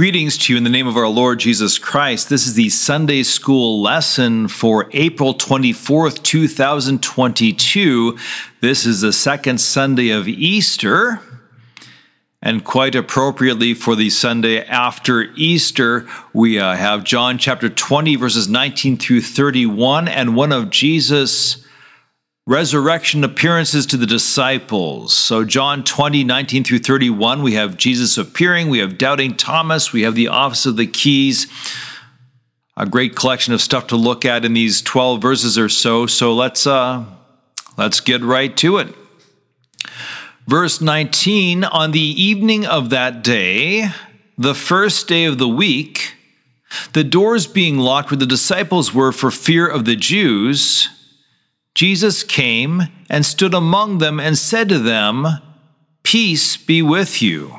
Greetings to you in the name of our Lord Jesus Christ. This is the Sunday school lesson for April 24th, 2022. This is the second Sunday of Easter, and quite appropriately for the Sunday after Easter, we uh, have John chapter 20, verses 19 through 31, and one of Jesus' resurrection appearances to the disciples. So, John 20, 19 through 31, we have Jesus appearing, we have doubting Thomas, we have the office of the keys. A great collection of stuff to look at in these 12 verses or so. So let's uh let's get right to it. Verse 19 On the evening of that day, the first day of the week, the doors being locked where the disciples were for fear of the Jews, Jesus came and stood among them and said to them, Peace be with you.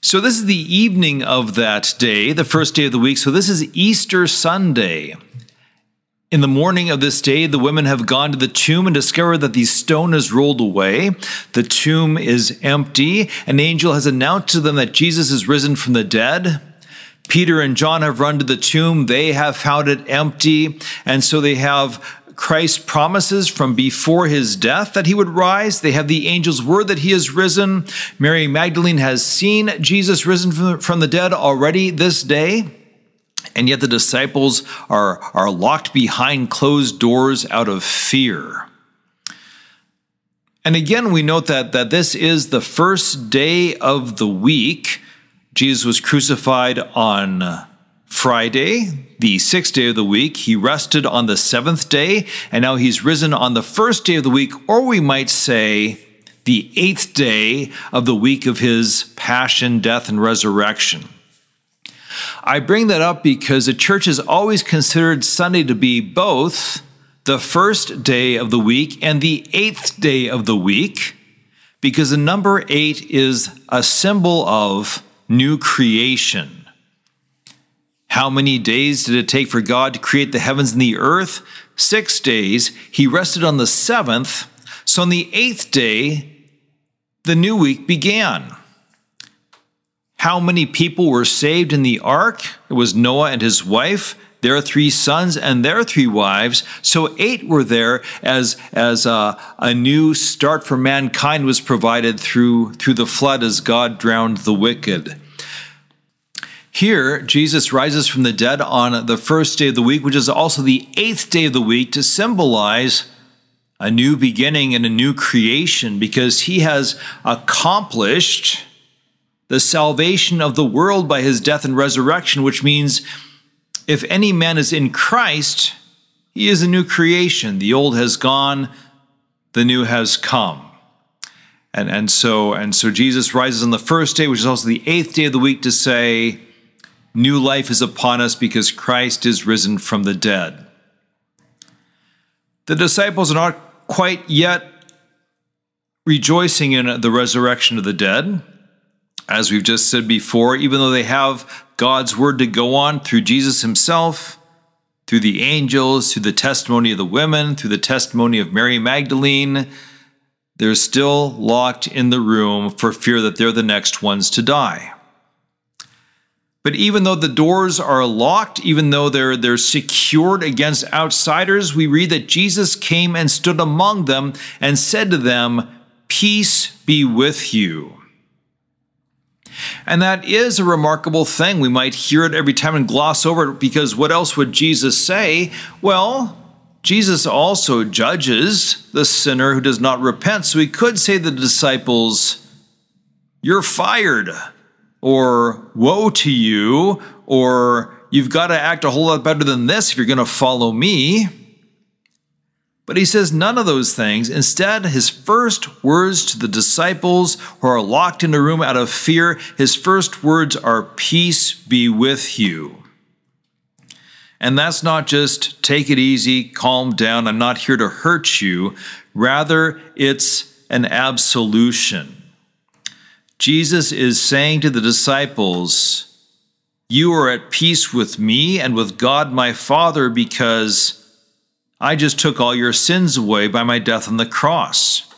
So, this is the evening of that day, the first day of the week. So, this is Easter Sunday. In the morning of this day, the women have gone to the tomb and discovered that the stone is rolled away. The tomb is empty. An angel has announced to them that Jesus is risen from the dead. Peter and John have run to the tomb. They have found it empty. And so they have Christ's promises from before his death that he would rise. They have the angel's word that he is risen. Mary Magdalene has seen Jesus risen from the dead already this day. And yet the disciples are, are locked behind closed doors out of fear. And again, we note that, that this is the first day of the week. Jesus was crucified on Friday, the sixth day of the week. He rested on the seventh day, and now he's risen on the first day of the week, or we might say the eighth day of the week of his passion, death, and resurrection. I bring that up because the church has always considered Sunday to be both the first day of the week and the eighth day of the week, because the number eight is a symbol of new creation. How many days did it take for God to create the heavens and the earth? Six days. He rested on the seventh. So on the eighth day, the new week began. How many people were saved in the ark? It was Noah and his wife, their three sons, and their three wives. So eight were there as, as a, a new start for mankind was provided through, through the flood as God drowned the wicked. Here, Jesus rises from the dead on the first day of the week, which is also the eighth day of the week, to symbolize a new beginning and a new creation because he has accomplished the salvation of the world by his death and resurrection, which means if any man is in Christ, he is a new creation. The old has gone, the new has come. And, and so and so Jesus rises on the first day, which is also the eighth day of the week, to say, New life is upon us because Christ is risen from the dead. The disciples are not quite yet rejoicing in the resurrection of the dead. As we've just said before, even though they have God's word to go on through Jesus himself, through the angels, through the testimony of the women, through the testimony of Mary Magdalene, they're still locked in the room for fear that they're the next ones to die. But even though the doors are locked, even though they're, they're secured against outsiders, we read that Jesus came and stood among them and said to them, Peace be with you. And that is a remarkable thing. We might hear it every time and gloss over it because what else would Jesus say? Well, Jesus also judges the sinner who does not repent. So he could say to the disciples, You're fired or woe to you, or you've got to act a whole lot better than this if you're going to follow me. But he says none of those things. Instead, his first words to the disciples who are locked in a room out of fear, his first words are, Peace be with you. And that's not just take it easy, calm down, I'm not here to hurt you. Rather, it's an absolution. Jesus is saying to the disciples, You are at peace with me and with God my Father because I just took all your sins away by my death on the cross.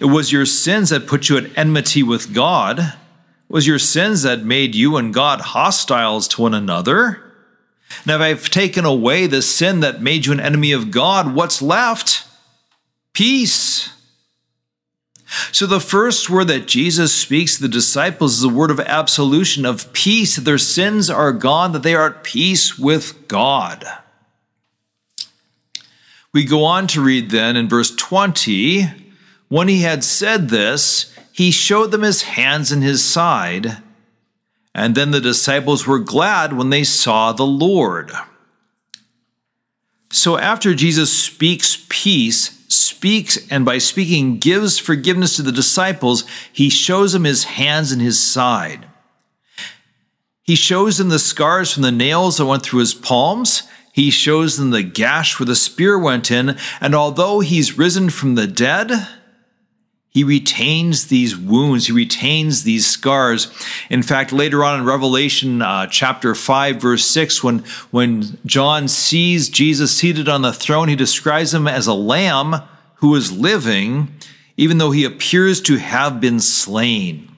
It was your sins that put you at enmity with God, It was your sins that made you and God hostiles to one another. Now, if I've taken away the sin that made you an enemy of God, what's left? Peace. So, the first word that Jesus speaks to the disciples is the word of absolution, of peace, their sins are gone, that they are at peace with God. We go on to read then in verse 20 when he had said this, he showed them his hands and his side. And then the disciples were glad when they saw the Lord. So after Jesus speaks peace, speaks and by speaking gives forgiveness to the disciples, he shows them his hands and his side. He shows them the scars from the nails that went through his palms. He shows them the gash where the spear went in. And although he's risen from the dead, he retains these wounds, he retains these scars. In fact, later on in Revelation uh, chapter 5, verse 6, when, when John sees Jesus seated on the throne, he describes him as a lamb who is living, even though he appears to have been slain.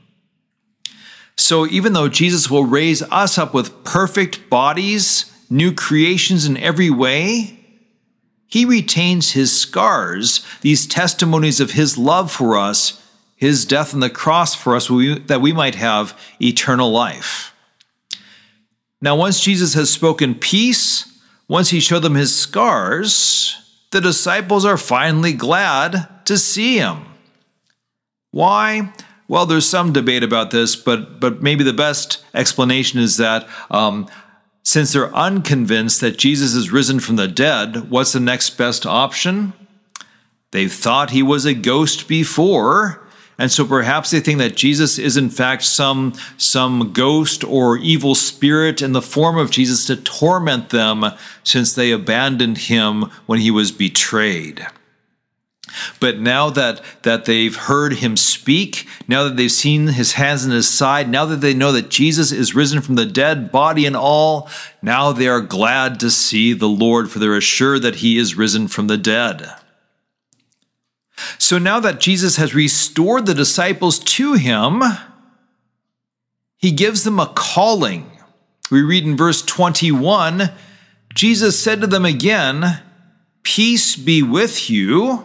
So, even though Jesus will raise us up with perfect bodies, new creations in every way, he retains his scars, these testimonies of his love for us, his death on the cross for us, that we might have eternal life. Now, once Jesus has spoken peace, once he showed them his scars, the disciples are finally glad to see him. Why? Well, there's some debate about this, but but maybe the best explanation is that um, since they're unconvinced that Jesus is risen from the dead, what's the next best option? They've thought he was a ghost before, and so perhaps they think that Jesus is in fact some, some ghost or evil spirit in the form of Jesus to torment them since they abandoned him when he was betrayed. But now that, that they've heard him speak, now that they've seen his hands and his side, now that they know that Jesus is risen from the dead, body and all, now they are glad to see the Lord, for they're assured that he is risen from the dead. So now that Jesus has restored the disciples to him, he gives them a calling. We read in verse 21 Jesus said to them again, Peace be with you.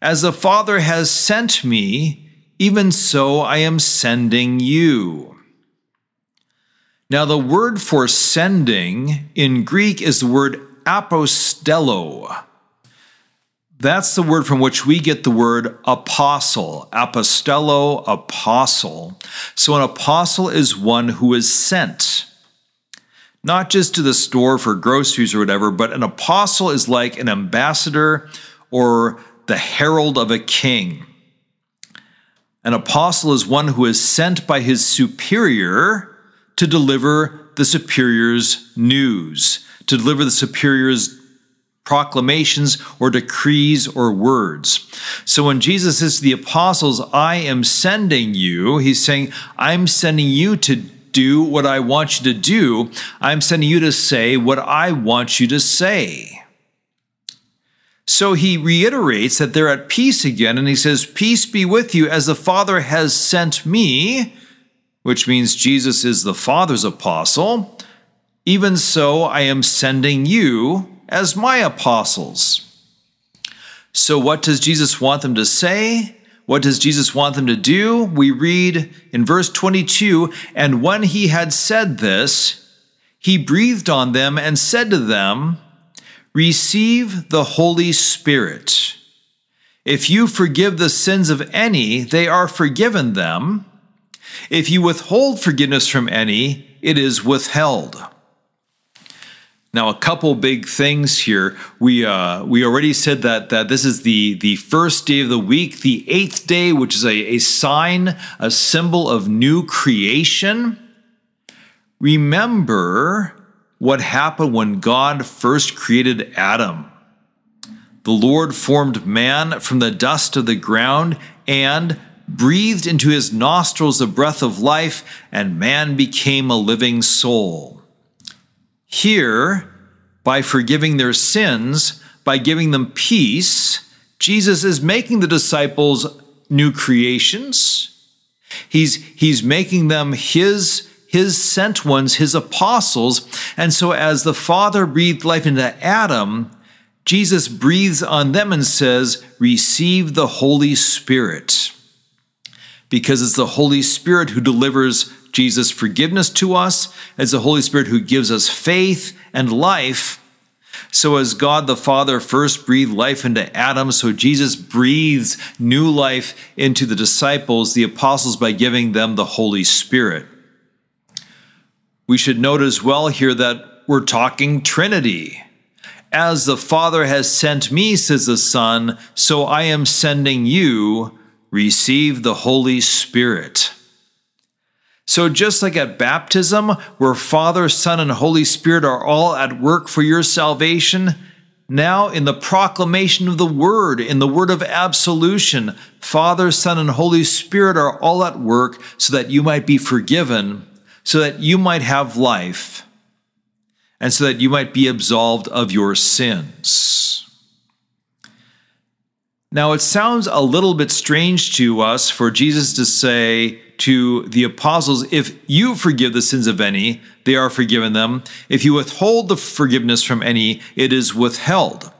As the Father has sent me, even so I am sending you. Now, the word for sending in Greek is the word apostello. That's the word from which we get the word apostle. Apostello, apostle. So, an apostle is one who is sent. Not just to the store for groceries or whatever, but an apostle is like an ambassador or the herald of a king. An apostle is one who is sent by his superior to deliver the superior's news, to deliver the superior's proclamations or decrees or words. So when Jesus says to the apostles, I am sending you, he's saying, I'm sending you to do what I want you to do. I'm sending you to say what I want you to say. So he reiterates that they're at peace again, and he says, Peace be with you as the Father has sent me, which means Jesus is the Father's apostle. Even so, I am sending you as my apostles. So, what does Jesus want them to say? What does Jesus want them to do? We read in verse 22 And when he had said this, he breathed on them and said to them, Receive the Holy Spirit. If you forgive the sins of any, they are forgiven them. If you withhold forgiveness from any, it is withheld. Now, a couple big things here. We uh, we already said that that this is the the first day of the week, the eighth day, which is a, a sign, a symbol of new creation. Remember what happened when God first created Adam. The Lord formed man from the dust of the ground and breathed into his nostrils the breath of life, and man became a living soul. Here, by forgiving their sins, by giving them peace, Jesus is making the disciples new creations. He's, he's making them his, his sent ones, his apostles. And so, as the Father breathed life into Adam, Jesus breathes on them and says, Receive the Holy Spirit. Because it's the Holy Spirit who delivers Jesus' forgiveness to us, it's the Holy Spirit who gives us faith and life. So, as God the Father first breathed life into Adam, so Jesus breathes new life into the disciples, the apostles, by giving them the Holy Spirit. We should note as well here that we're talking Trinity. As the Father has sent me, says the Son, so I am sending you. Receive the Holy Spirit. So, just like at baptism, where Father, Son, and Holy Spirit are all at work for your salvation, now in the proclamation of the Word, in the word of absolution, Father, Son, and Holy Spirit are all at work so that you might be forgiven, so that you might have life and so that you might be absolved of your sins. Now, it sounds a little bit strange to us for Jesus to say to the apostles, If you forgive the sins of any, they are forgiven them. If you withhold the forgiveness from any, it is withheld.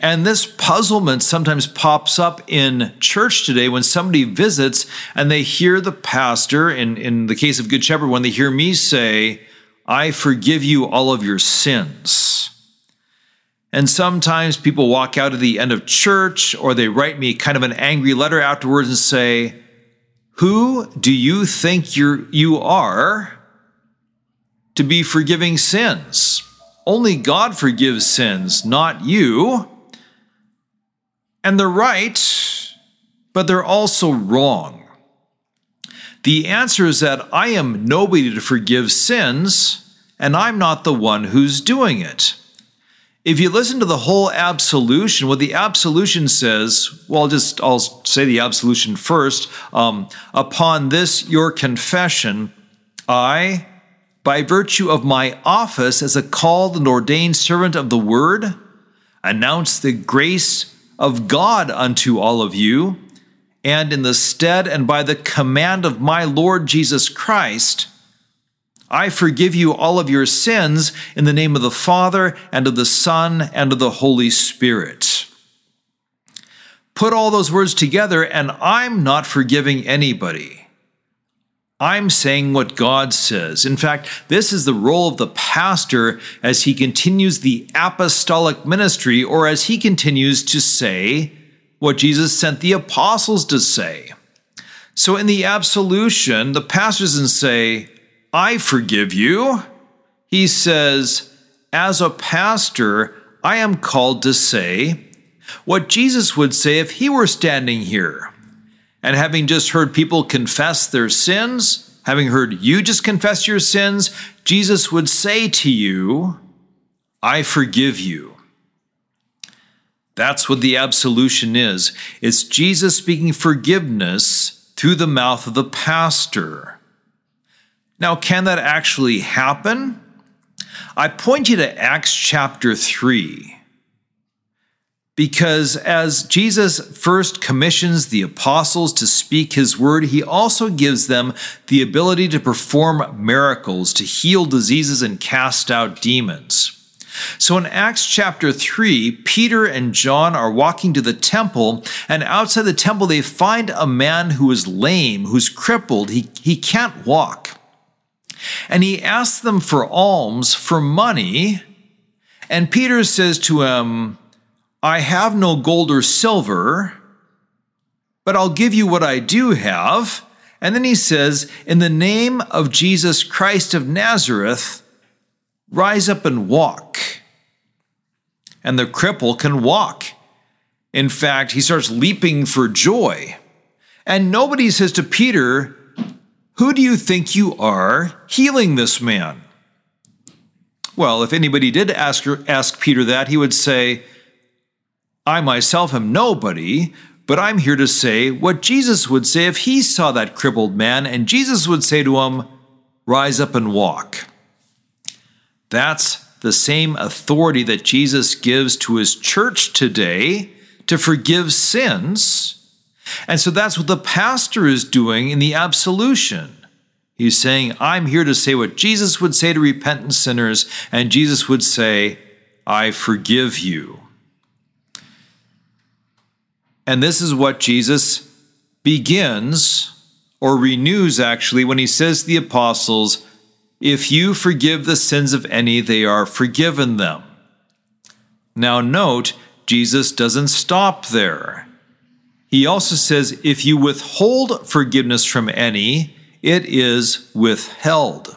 And this puzzlement sometimes pops up in church today when somebody visits and they hear the pastor, in, in the case of Good Shepherd, when they hear me say, I forgive you all of your sins. And sometimes people walk out at the end of church or they write me kind of an angry letter afterwards and say, Who do you think you're, you are to be forgiving sins? Only God forgives sins, not you. And they're right, but they're also wrong. The answer is that I am nobody to forgive sins, and I'm not the one who's doing it. If you listen to the whole absolution, what the absolution says, well, I'll just I'll say the absolution first. Um, upon this, your confession, I, by virtue of my office as a called and ordained servant of the word, announce the grace of God unto all of you and in the stead and by the command of my Lord Jesus Christ, I forgive you all of your sins in the name of the Father and of the Son and of the Holy Spirit. Put all those words together, and I'm not forgiving anybody. I'm saying what God says. In fact, this is the role of the pastor as he continues the apostolic ministry, or as he continues to say, what Jesus sent the apostles to say. So in the absolution, the pastor doesn't say, I forgive you. He says, as a pastor, I am called to say what Jesus would say if he were standing here. And having just heard people confess their sins, having heard you just confess your sins, Jesus would say to you, I forgive you. That's what the absolution is. It's Jesus speaking forgiveness through the mouth of the pastor. Now, can that actually happen? I point you to Acts chapter 3. Because as Jesus first commissions the apostles to speak his word, he also gives them the ability to perform miracles, to heal diseases, and cast out demons. So in Acts chapter 3, Peter and John are walking to the temple, and outside the temple, they find a man who is lame, who's crippled, he, he can't walk. And he asks them for alms, for money. And Peter says to him, I have no gold or silver, but I'll give you what I do have. And then he says, In the name of Jesus Christ of Nazareth, rise up and walk. And the cripple can walk. In fact, he starts leaping for joy. And nobody says to Peter, Who do you think you are healing this man? Well, if anybody did ask, ask Peter that, he would say, I myself am nobody, but I'm here to say what Jesus would say if he saw that crippled man, and Jesus would say to him, Rise up and walk. That's the same authority that Jesus gives to his church today to forgive sins. And so that's what the pastor is doing in the absolution. He's saying, I'm here to say what Jesus would say to repentant sinners, and Jesus would say, I forgive you. And this is what Jesus begins or renews actually when he says to the apostles, If you forgive the sins of any, they are forgiven them. Now, note, Jesus doesn't stop there. He also says, If you withhold forgiveness from any, it is withheld.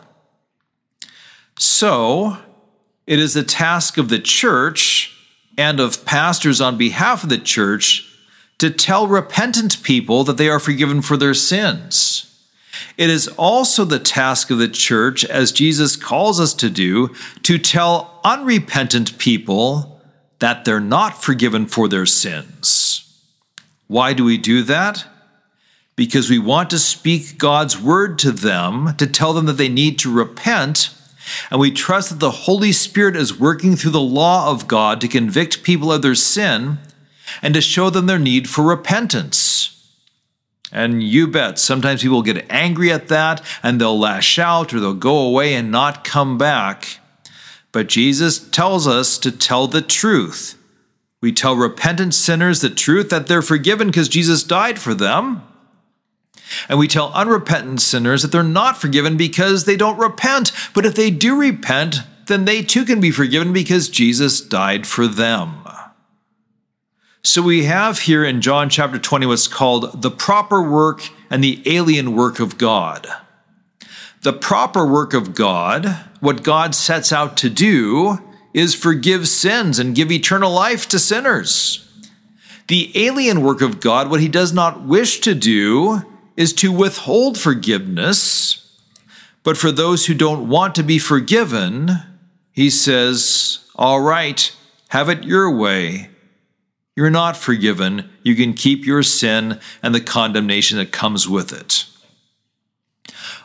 So, it is the task of the church and of pastors on behalf of the church to tell repentant people that they are forgiven for their sins. It is also the task of the church, as Jesus calls us to do, to tell unrepentant people that they're not forgiven for their sins. Why do we do that? Because we want to speak God's word to them, to tell them that they need to repent, and we trust that the Holy Spirit is working through the law of God to convict people of their sin and to show them their need for repentance. And you bet, sometimes people get angry at that and they'll lash out or they'll go away and not come back. But Jesus tells us to tell the truth. We tell repentant sinners the truth that they're forgiven because Jesus died for them. And we tell unrepentant sinners that they're not forgiven because they don't repent. But if they do repent, then they too can be forgiven because Jesus died for them. So we have here in John chapter 20 what's called the proper work and the alien work of God. The proper work of God, what God sets out to do, is forgive sins and give eternal life to sinners. The alien work of God, what he does not wish to do, is to withhold forgiveness. But for those who don't want to be forgiven, he says, All right, have it your way you're not forgiven. You can keep your sin and the condemnation that comes with it.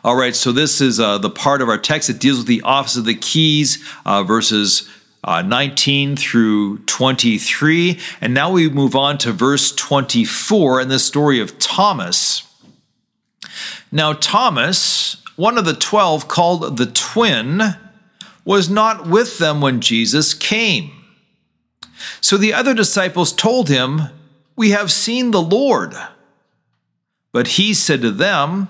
All right, so this is uh, the part of our text that deals with the office of the keys, uh, verses uh, 19 through 23. And now we move on to verse 24 and the story of Thomas. Now, Thomas, one of the twelve called the twin, was not with them when Jesus came. So the other disciples told him, We have seen the Lord. But he said to them,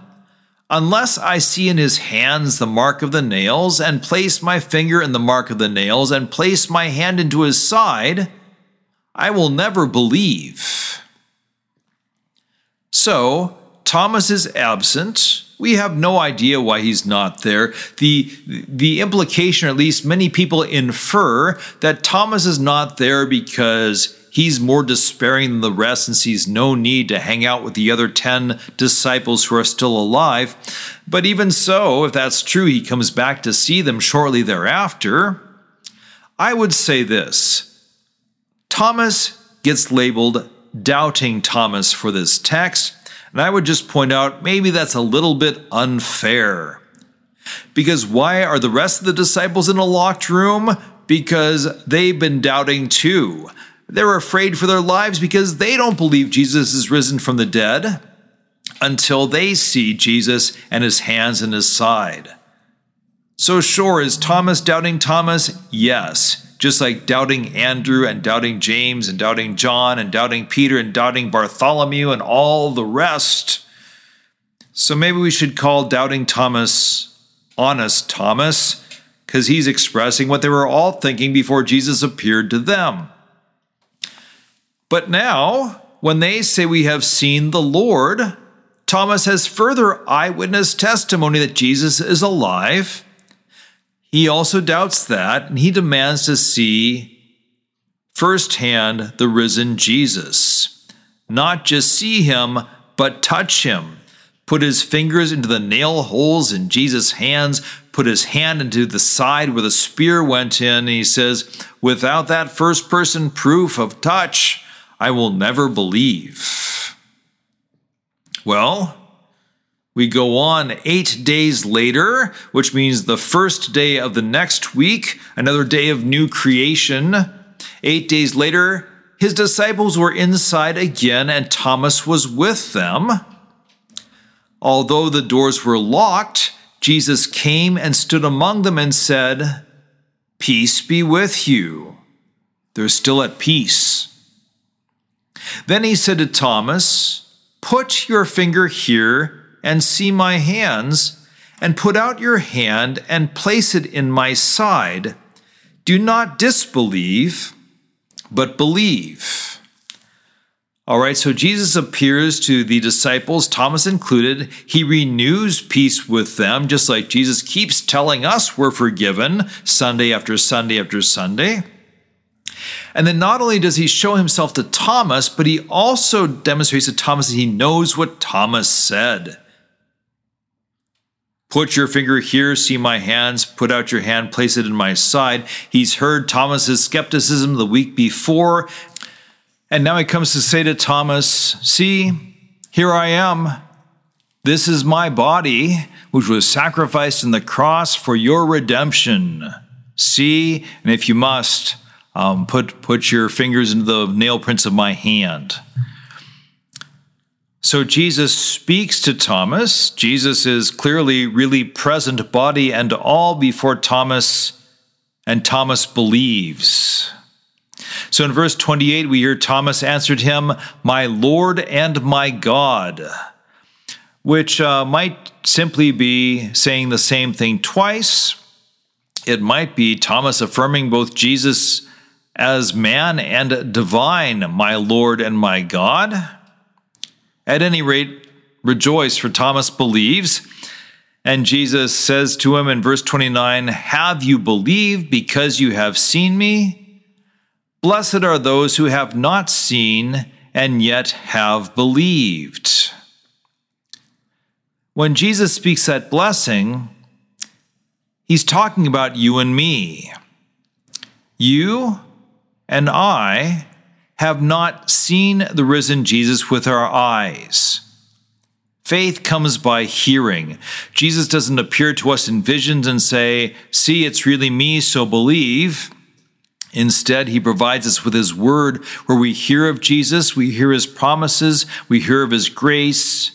Unless I see in his hands the mark of the nails, and place my finger in the mark of the nails, and place my hand into his side, I will never believe. So, Thomas is absent. We have no idea why he's not there. The, the implication, or at least many people infer, that Thomas is not there because he's more despairing than the rest and sees no need to hang out with the other 10 disciples who are still alive. But even so, if that's true, he comes back to see them shortly thereafter. I would say this Thomas gets labeled doubting Thomas for this text. And I would just point out maybe that's a little bit unfair. Because why are the rest of the disciples in a locked room? Because they've been doubting too. They're afraid for their lives because they don't believe Jesus is risen from the dead until they see Jesus and his hands and his side. So, sure, is Thomas doubting Thomas? Yes just like doubting Andrew and doubting James and doubting John and doubting Peter and doubting Bartholomew and all the rest. So maybe we should call doubting Thomas honest Thomas because he's expressing what they were all thinking before Jesus appeared to them. But now, when they say we have seen the Lord, Thomas has further eyewitness testimony that Jesus is alive he also doubts that, and he demands to see firsthand the risen Jesus. Not just see him, but touch him. Put his fingers into the nail holes in Jesus' hands, put his hand into the side where the spear went in. And he says, Without that first person proof of touch, I will never believe. Well, we go on eight days later, which means the first day of the next week, another day of new creation. Eight days later, his disciples were inside again, and Thomas was with them. Although the doors were locked, Jesus came and stood among them and said, Peace be with you. They're still at peace. Then he said to Thomas, Put your finger here and see my hands, and put out your hand and place it in my side. Do not disbelieve, but believe. All right, so Jesus appears to the disciples, Thomas included. He renews peace with them, just like Jesus keeps telling us we're forgiven Sunday after Sunday after Sunday. And then not only does he show himself to Thomas, but he also demonstrates to Thomas that he knows what Thomas said. Put your finger here, see my hands, put out your hand, place it in my side. He's heard Thomas's skepticism the week before, and now he comes to say to Thomas, See, here I am. This is my body, which was sacrificed in the cross for your redemption. See, and if you must, um, put, put your fingers into the nail prints of my hand. So Jesus speaks to Thomas. Jesus is clearly really present, body and all, before Thomas, and Thomas believes. So in verse 28, we hear Thomas answered him, My Lord and my God, which uh, might simply be saying the same thing twice. It might be Thomas affirming both Jesus as man and divine, my Lord and my God. At any rate, rejoice, for Thomas believes. And Jesus says to him in verse 29 Have you believed because you have seen me? Blessed are those who have not seen and yet have believed. When Jesus speaks that blessing, he's talking about you and me. You and I have not seen the risen Jesus with our eyes. Faith comes by hearing. Jesus doesn't appear to us in visions and say, See, it's really me, so believe. Instead, he provides us with his word where we hear of Jesus, we hear his promises, we hear of his grace,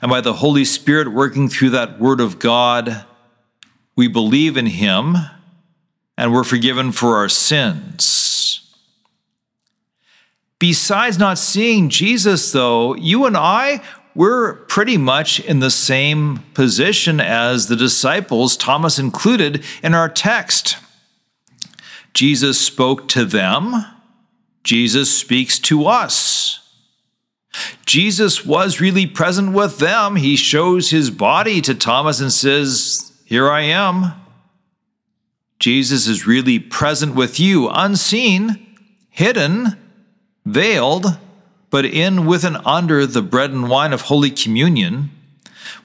and by the Holy Spirit working through that word of God, we believe in him and we're forgiven for our sins. Besides not seeing Jesus, though, you and I, we're pretty much in the same position as the disciples, Thomas included, in our text. Jesus spoke to them, Jesus speaks to us. Jesus was really present with them. He shows his body to Thomas and says, Here I am. Jesus is really present with you, unseen, hidden veiled, but in with and under the bread and wine of Holy Communion,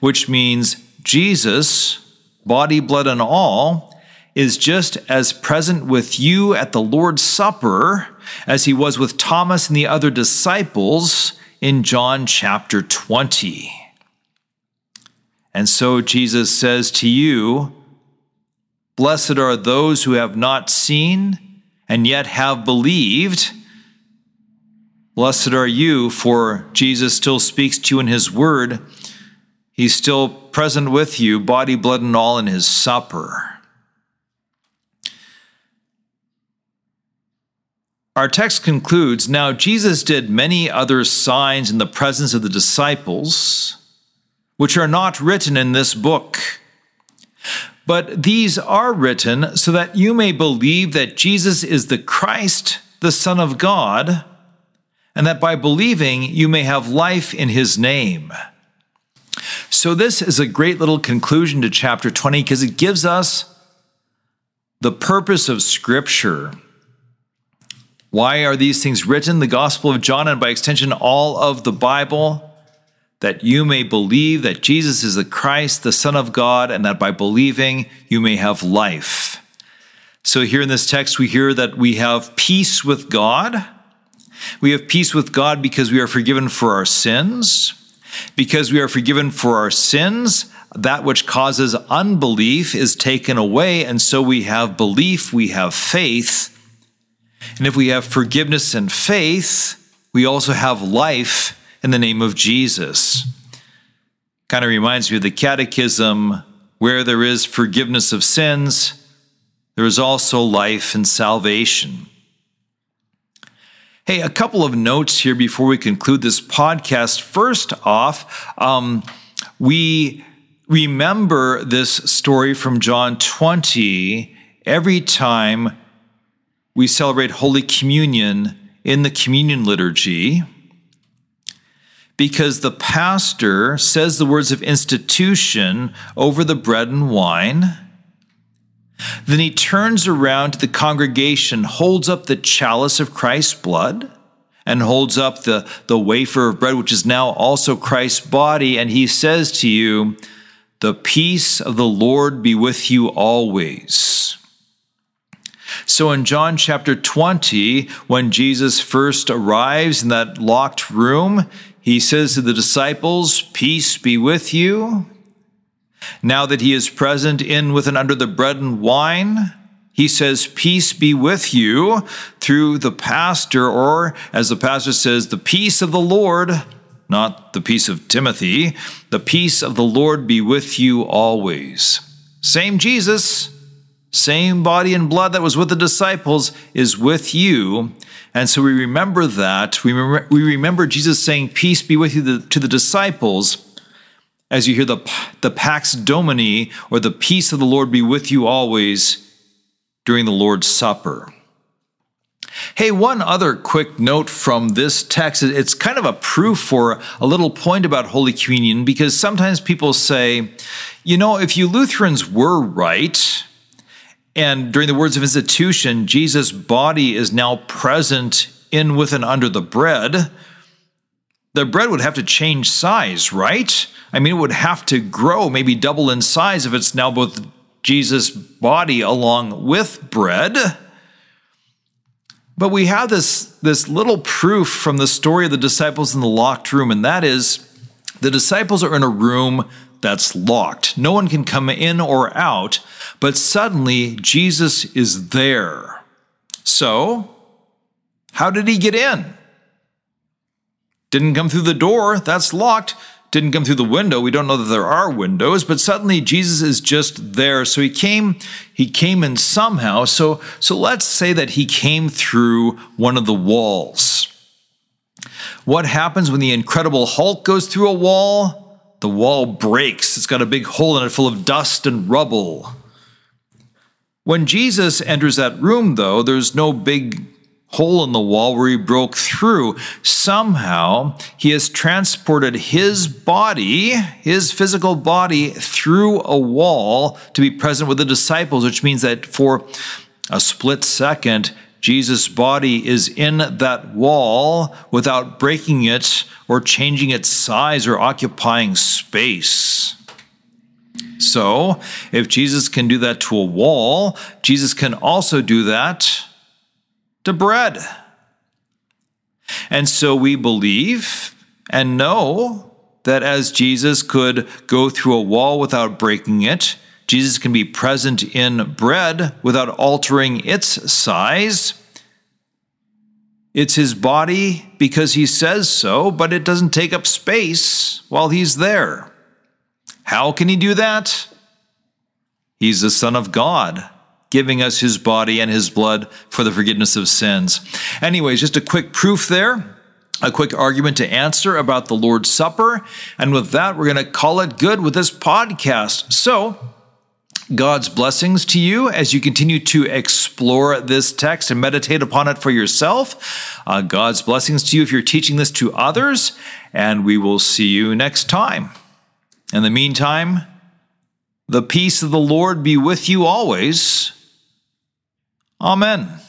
which means Jesus, body, blood, and all, is just as present with you at the Lord's Supper as he was with Thomas and the other disciples in John chapter 20. And so Jesus says to you, Blessed are those who have not seen and yet have believed. Blessed are you, for Jesus still speaks to you in his word. He's still present with you, body, blood, and all, in his supper. Our text concludes Now Jesus did many other signs in the presence of the disciples, which are not written in this book. But these are written so that you may believe that Jesus is the Christ, the Son of God and that by believing you may have life in his name. So, this is a great little conclusion to chapter 20 because it gives us the purpose of Scripture. Why are these things written? The Gospel of John, and by extension, all of the Bible, that you may believe that Jesus is the Christ, the Son of God, and that by believing you may have life. So, here in this text, we hear that we have peace with God we have peace with God because we are forgiven for our sins. Because we are forgiven for our sins, that which causes unbelief is taken away, and so we have belief, we have faith. And if we have forgiveness and faith, we also have life in the name of Jesus. Kind of reminds me of the catechism where there is forgiveness of sins, there is also life and salvation. Hey, a couple of notes here before we conclude this podcast. First off, um, we remember this story from John 20 every time we celebrate Holy Communion in the communion liturgy because the pastor says the words of institution over the bread and wine. Then he turns around to the congregation, holds up the chalice of Christ's blood, and holds up the, the wafer of bread, which is now also Christ's body, and he says to you, The peace of the Lord be with you always. So in John chapter 20, when Jesus first arrives in that locked room, he says to the disciples, Peace be with you. Now that he is present in with and under the bread and wine, he says, Peace be with you through the pastor, or as the pastor says, the peace of the Lord, not the peace of Timothy, the peace of the Lord be with you always. Same Jesus same body and blood that was with the disciples is with you. And so we remember that. We remember, Jesus saying, Peace be with you to the disciples as you hear the, the Pax Domini or the peace of the Lord be with you always during the Lord's Supper. Hey, one other quick note from this text. It's kind of a proof for a little point about Holy Communion because sometimes people say, you know, if you Lutherans were right, and during the words of institution, Jesus' body is now present in, with, and under the bread. The bread would have to change size, right? I mean, it would have to grow, maybe double in size if it's now both Jesus' body along with bread. But we have this, this little proof from the story of the disciples in the locked room, and that is the disciples are in a room that's locked. No one can come in or out, but suddenly Jesus is there. So, how did he get in? Didn't come through the door, that's locked. Didn't come through the window. We don't know that there are windows, but suddenly Jesus is just there. So he came, he came in somehow. So, so let's say that he came through one of the walls. What happens when the Incredible Hulk goes through a wall? The wall breaks. It's got a big hole in it full of dust and rubble. When Jesus enters that room, though, there's no big hole in the wall where he broke through. Somehow, he has transported his body, his physical body, through a wall to be present with the disciples, which means that for a split second, Jesus' body is in that wall without breaking it or changing its size or occupying space. So, if Jesus can do that to a wall, Jesus can also do that to bread. And so we believe and know that as Jesus could go through a wall without breaking it, Jesus can be present in bread without altering its size. It's his body because he says so, but it doesn't take up space while he's there. How can he do that? He's the Son of God, giving us his body and his blood for the forgiveness of sins. Anyways, just a quick proof there a quick argument to answer about the Lord's Supper. And with that, we're going to call it good with this podcast. So, God's blessings to you as you continue to explore this text and meditate upon it for yourself. Uh, God's blessings to you if you're teaching this to others, and we will see you next time. In the meantime, the peace of the Lord be with you always. Amen.